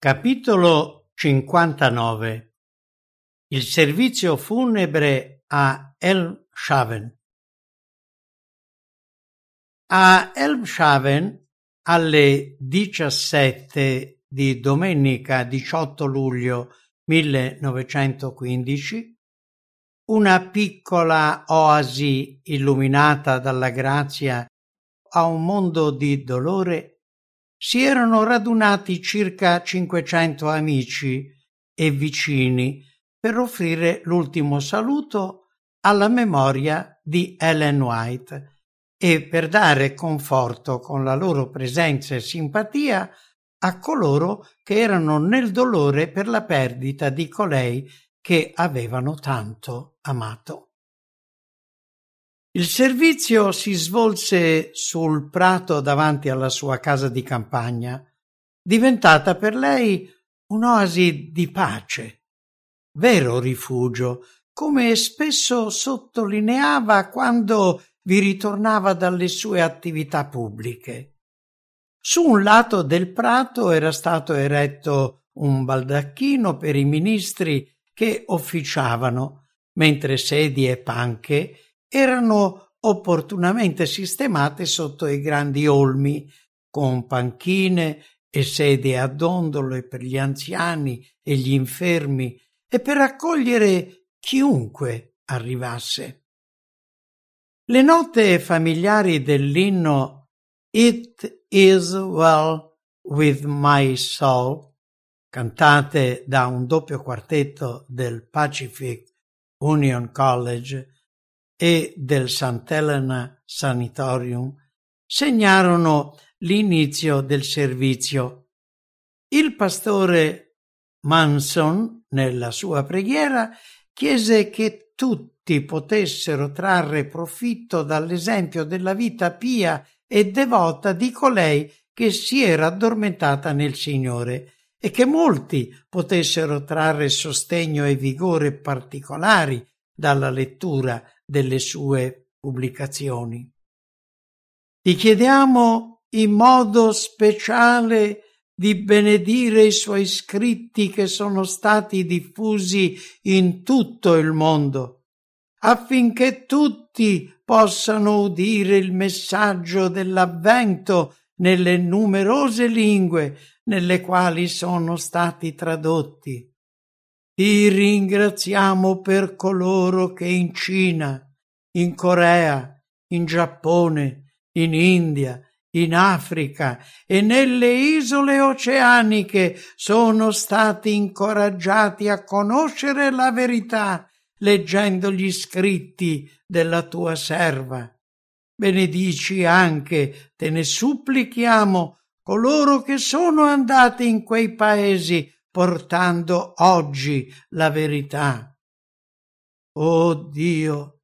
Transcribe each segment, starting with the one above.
Capitolo 59 Il servizio funebre a Elmshaven A Elmshaven, alle 17 di domenica 18 luglio 1915, una piccola oasi illuminata dalla grazia a un mondo di dolore si erano radunati circa 500 amici e vicini per offrire l'ultimo saluto alla memoria di Ellen White e per dare conforto con la loro presenza e simpatia a coloro che erano nel dolore per la perdita di colei che avevano tanto amato. Il servizio si svolse sul prato davanti alla sua casa di campagna, diventata per lei un'oasi di pace, vero rifugio, come spesso sottolineava quando vi ritornava dalle sue attività pubbliche. Su un lato del prato era stato eretto un baldacchino per i ministri che officiavano, mentre sedie e panche erano opportunamente sistemate sotto i grandi olmi, con panchine e sedie a dondole per gli anziani e gli infermi e per accogliere chiunque arrivasse. Le note familiari dell'inno It is well with my soul, cantate da un doppio quartetto del Pacific Union College, e del Sant'Elena Sanatorium segnarono l'inizio del servizio. Il pastore Manson, nella sua preghiera, chiese che tutti potessero trarre profitto dall'esempio della vita pia e devota di colei che si era addormentata nel Signore e che molti potessero trarre sostegno e vigore particolari dalla lettura delle sue pubblicazioni. Ti chiediamo in modo speciale di benedire i suoi scritti che sono stati diffusi in tutto il mondo, affinché tutti possano udire il messaggio dell'avvento nelle numerose lingue nelle quali sono stati tradotti. Ti ringraziamo per coloro che in Cina, in Corea, in Giappone, in India, in Africa e nelle isole oceaniche sono stati incoraggiati a conoscere la verità leggendo gli scritti della tua serva. Benedici anche, te ne supplichiamo, coloro che sono andati in quei paesi portando oggi la verità. Oh Dio,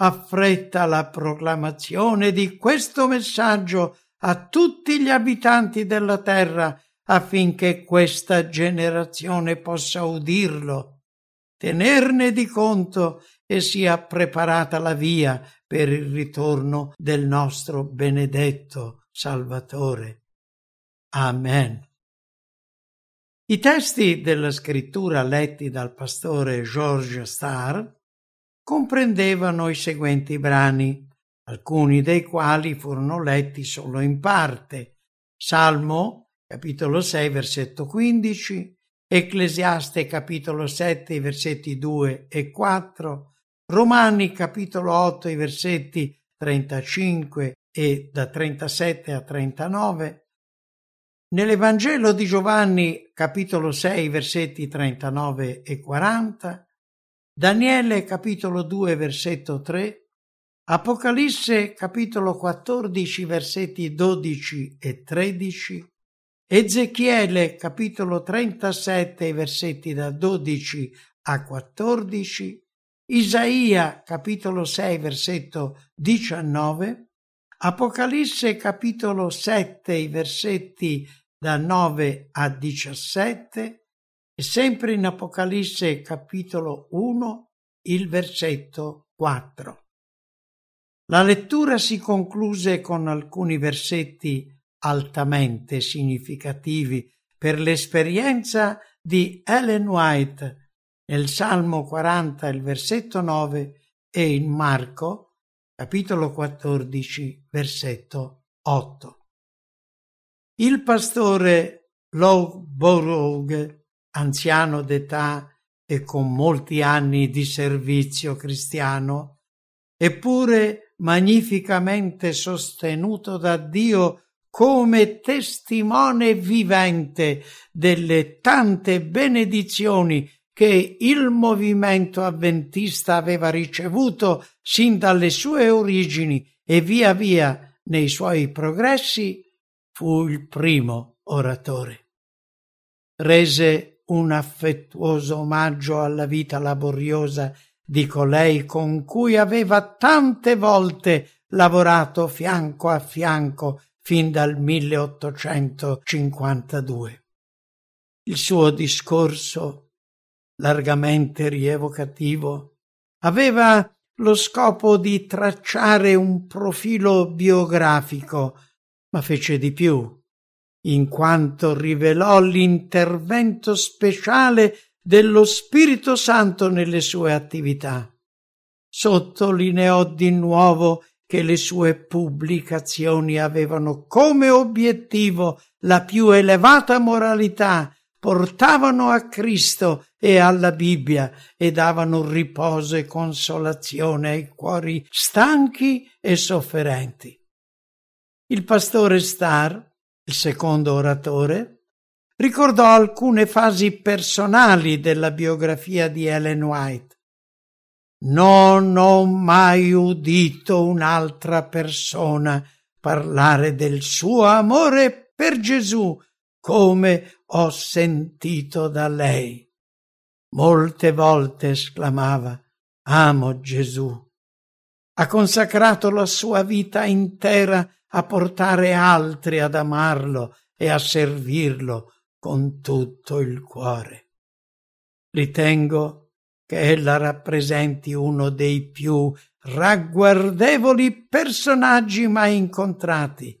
affretta la proclamazione di questo messaggio a tutti gli abitanti della terra affinché questa generazione possa udirlo, tenerne di conto e sia preparata la via per il ritorno del nostro benedetto Salvatore. Amen. I testi della scrittura letti dal pastore George Starr comprendevano i seguenti brani, alcuni dei quali furono letti solo in parte. Salmo, capitolo 6, versetto 15, Ecclesiaste, capitolo 7, versetti 2 e 4, Romani, capitolo 8, i versetti 35 e da 37 a 39, Nell'Evangelo di Giovanni, capitolo 6, versetti 39 e 40, Daniele, capitolo 2, versetto 3, Apocalisse, capitolo 14, versetti 12 e 13, Ezechiele, capitolo 37, versetti da 12 a 14, Isaia, capitolo 6, versetto 19, Apocalisse, capitolo 7, versetti da 9 a 17 e sempre in Apocalisse capitolo 1 il versetto 4. La lettura si concluse con alcuni versetti altamente significativi per l'esperienza di Ellen White nel Salmo 40, il versetto 9 e in Marco, capitolo 14, versetto 8. Il pastore Lou Borough, anziano d'età e con molti anni di servizio cristiano, eppure magnificamente sostenuto da Dio come testimone vivente delle tante benedizioni che il movimento avventista aveva ricevuto sin dalle sue origini e via via nei suoi progressi, fu il primo oratore. Rese un affettuoso omaggio alla vita laboriosa di colei con cui aveva tante volte lavorato fianco a fianco fin dal 1852. Il suo discorso, largamente rievocativo, aveva lo scopo di tracciare un profilo biografico, ma fece di più, in quanto rivelò l'intervento speciale dello Spirito Santo nelle sue attività. Sottolineò di nuovo che le sue pubblicazioni avevano come obiettivo la più elevata moralità, portavano a Cristo e alla Bibbia e davano riposo e consolazione ai cuori stanchi e sofferenti. Il pastore Starr, il secondo oratore, ricordò alcune fasi personali della biografia di Ellen White non ho mai udito un'altra persona parlare del suo amore per Gesù come ho sentito da lei. Molte volte esclamava Amo Gesù. Ha consacrato la sua vita intera a portare altri ad amarlo e a servirlo con tutto il cuore. Ritengo che ella rappresenti uno dei più ragguardevoli personaggi mai incontrati.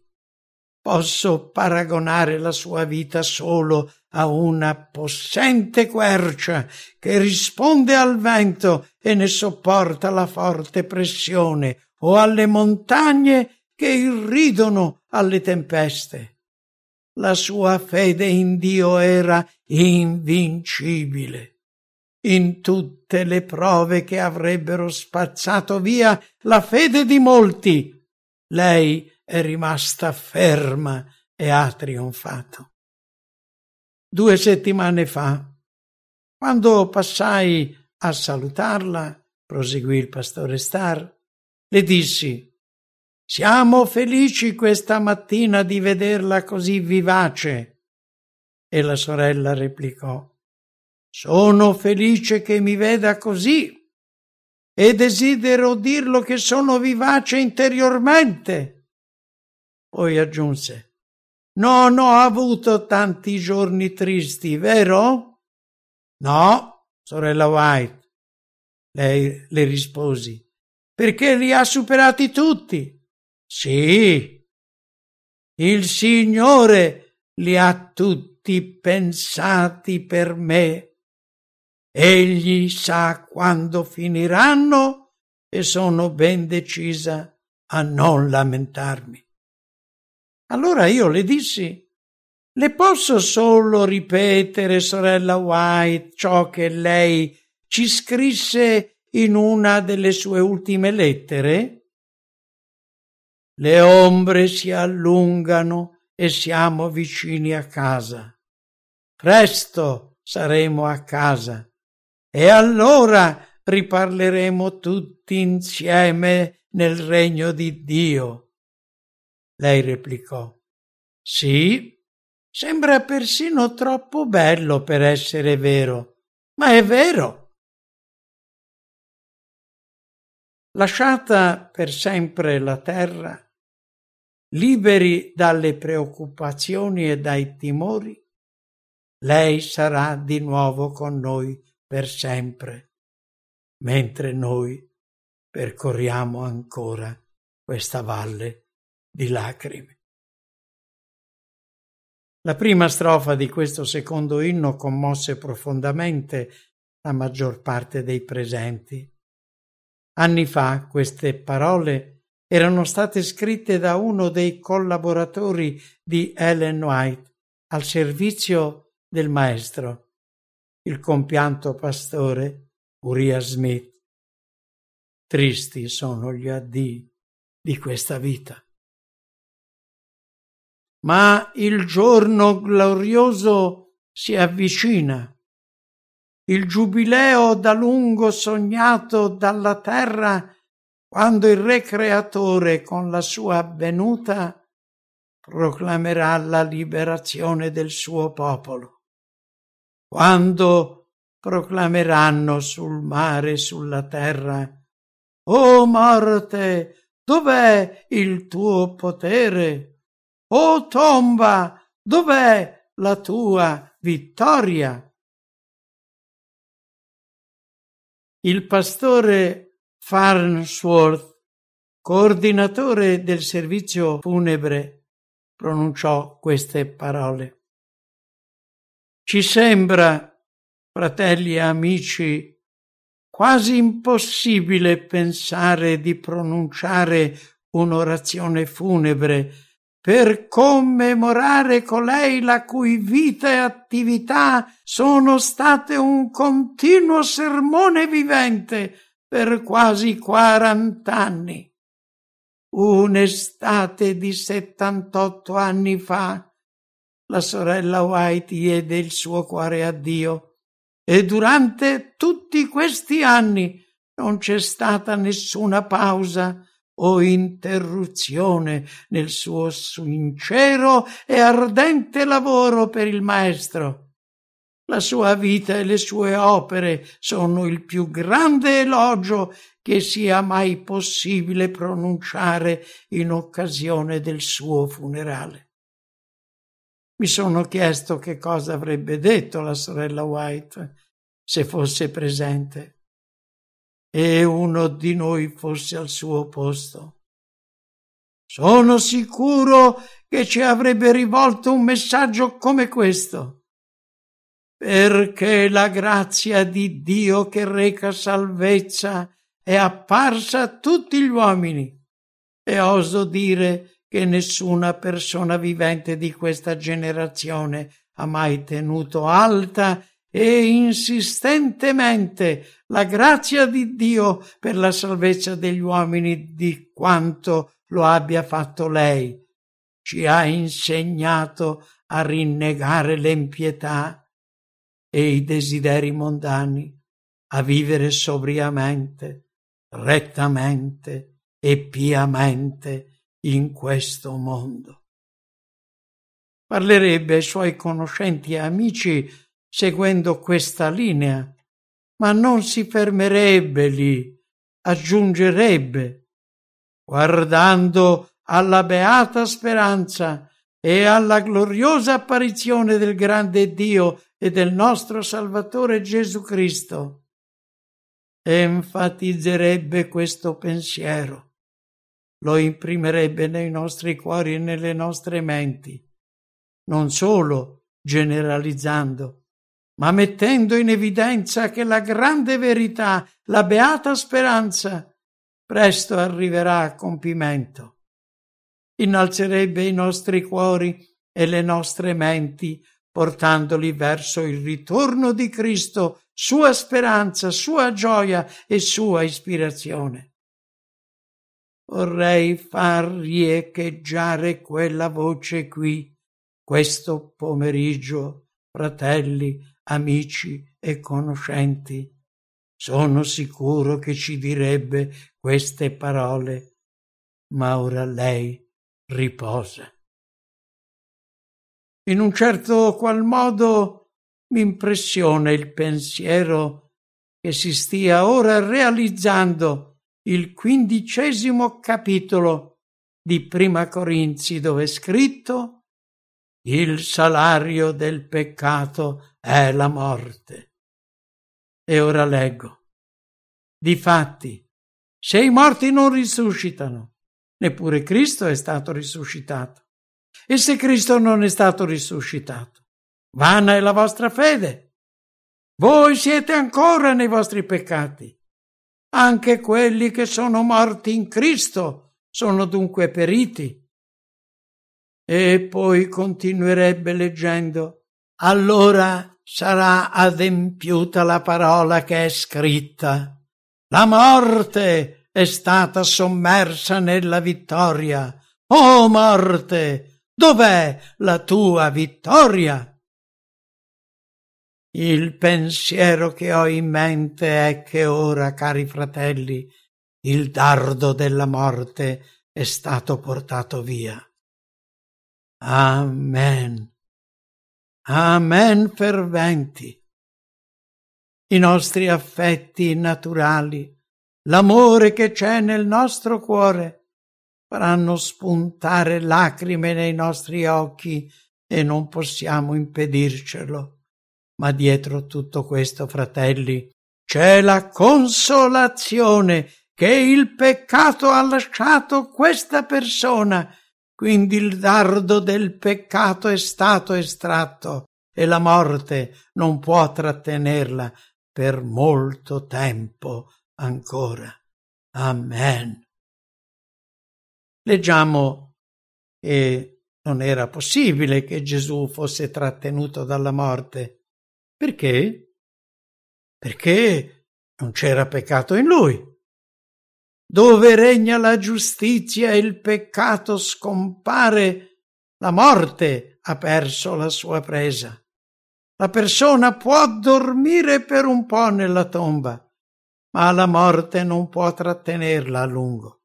Posso paragonare la sua vita solo a una possente quercia che risponde al vento e ne sopporta la forte pressione, o alle montagne che irridono alle tempeste. La sua fede in Dio era invincibile in tutte le prove che avrebbero spazzato via la fede di molti, lei è rimasta ferma e ha trionfato. Due settimane fa, quando passai a salutarla, proseguì il pastore Star, le dissi siamo felici questa mattina di vederla così vivace. E la sorella replicò sono felice che mi veda così e desidero dirlo che sono vivace interiormente. Poi aggiunse Non ho avuto tanti giorni tristi, vero? No, sorella White. Lei le risposi perché li ha superati tutti. Sì, il Signore li ha tutti pensati per me Egli sa quando finiranno e sono ben decisa a non lamentarmi. Allora io le dissi, le posso solo ripetere, sorella White, ciò che lei ci scrisse in una delle sue ultime lettere? Le ombre si allungano e siamo vicini a casa. Presto saremo a casa e allora riparleremo tutti insieme nel regno di Dio. Lei replicò Sì, sembra persino troppo bello per essere vero, ma è vero. Lasciata per sempre la terra, liberi dalle preoccupazioni e dai timori, lei sarà di nuovo con noi per sempre, mentre noi percorriamo ancora questa valle di lacrime. La prima strofa di questo secondo inno commosse profondamente la maggior parte dei presenti. Anni fa queste parole erano state scritte da uno dei collaboratori di Ellen White al servizio del maestro, il compianto pastore Uriah Smith. Tristi sono gli addii di questa vita. Ma il giorno glorioso si avvicina. Il giubileo da lungo sognato dalla terra, quando il Re Creatore con la sua venuta proclamerà la liberazione del suo popolo. Quando proclameranno sul mare e sulla terra, O morte, dov'è il tuo potere? O tomba, dov'è la tua vittoria? Il pastore Farnsworth, coordinatore del servizio funebre, pronunciò queste parole. Ci sembra, fratelli e amici, quasi impossibile pensare di pronunciare un'orazione funebre per commemorare colei la cui vita e attività sono state un continuo sermone vivente per quasi quarant'anni. Un'estate di settantotto anni fa la sorella White diede il suo cuore a Dio e durante tutti questi anni non c'è stata nessuna pausa o interruzione nel suo sincero e ardente lavoro per il Maestro. La sua vita e le sue opere sono il più grande elogio che sia mai possibile pronunciare in occasione del suo funerale. Mi sono chiesto che cosa avrebbe detto la sorella White se fosse presente e uno di noi fosse al suo posto. Sono sicuro che ci avrebbe rivolto un messaggio come questo. Perché la grazia di Dio che reca salvezza è apparsa a tutti gli uomini e oso dire che nessuna persona vivente di questa generazione ha mai tenuto alta e insistentemente la grazia di Dio per la salvezza degli uomini di quanto lo abbia fatto lei. Ci ha insegnato a rinnegare l'empietà e i desideri mondani, a vivere sobriamente, rettamente e piamente in questo mondo. Parlerebbe ai suoi conoscenti e amici seguendo questa linea, ma non si fermerebbe lì, aggiungerebbe, guardando alla beata speranza e alla gloriosa apparizione del grande Dio e del nostro Salvatore Gesù Cristo. Enfatizzerebbe questo pensiero, lo imprimerebbe nei nostri cuori e nelle nostre menti, non solo generalizzando, ma mettendo in evidenza che la grande verità, la beata speranza, presto arriverà a compimento. Innalzerebbe i nostri cuori e le nostre menti, portandoli verso il ritorno di Cristo, sua speranza, sua gioia e sua ispirazione. Vorrei far riecheggiare quella voce qui, questo pomeriggio, fratelli, amici e conoscenti. Sono sicuro che ci direbbe queste parole, ma ora lei riposa. In un certo qual modo mi impressiona il pensiero che si stia ora realizzando il quindicesimo capitolo di Prima Corinzi dove è scritto il salario del peccato è la morte. E ora leggo. Difatti, se i morti non risuscitano, neppure Cristo è stato risuscitato. E se Cristo non è stato risuscitato, vana è la vostra fede. Voi siete ancora nei vostri peccati. Anche quelli che sono morti in Cristo sono dunque periti. E poi continuerebbe leggendo. Allora sarà adempiuta la parola che è scritta. La morte è stata sommersa nella vittoria. Oh morte, dov'è la tua vittoria? Il pensiero che ho in mente è che ora, cari fratelli, il dardo della morte è stato portato via. Amen. Amen ferventi. I nostri affetti naturali, l'amore che c'è nel nostro cuore, faranno spuntare lacrime nei nostri occhi e non possiamo impedircelo. Ma dietro tutto questo, fratelli, c'è la consolazione che il peccato ha lasciato questa persona quindi il dardo del peccato è stato estratto e la morte non può trattenerla per molto tempo ancora. Amen. Leggiamo che non era possibile che Gesù fosse trattenuto dalla morte. Perché? Perché non c'era peccato in lui dove regna la giustizia e il peccato scompare, la morte ha perso la sua presa. La persona può dormire per un po' nella tomba, ma la morte non può trattenerla a lungo.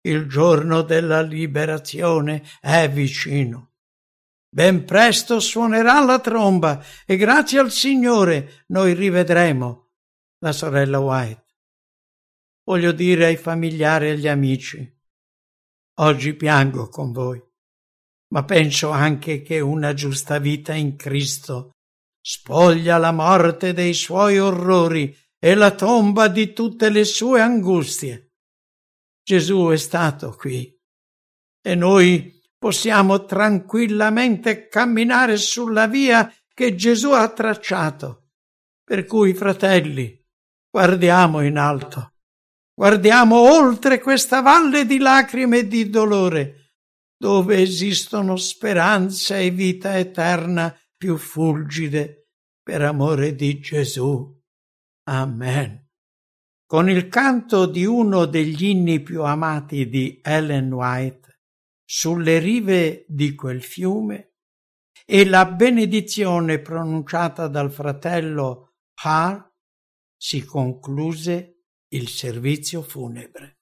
Il giorno della liberazione è vicino. Ben presto suonerà la tromba e grazie al Signore noi rivedremo la sorella White voglio dire ai familiari e agli amici. Oggi piango con voi, ma penso anche che una giusta vita in Cristo spoglia la morte dei suoi orrori e la tomba di tutte le sue angustie. Gesù è stato qui e noi possiamo tranquillamente camminare sulla via che Gesù ha tracciato. Per cui, fratelli, guardiamo in alto Guardiamo oltre questa valle di lacrime e di dolore, dove esistono speranza e vita eterna più fulgide, per amore di Gesù. Amen. Con il canto di uno degli inni più amati di Ellen White, sulle rive di quel fiume, e la benedizione pronunciata dal fratello Har si concluse il servizio funebre.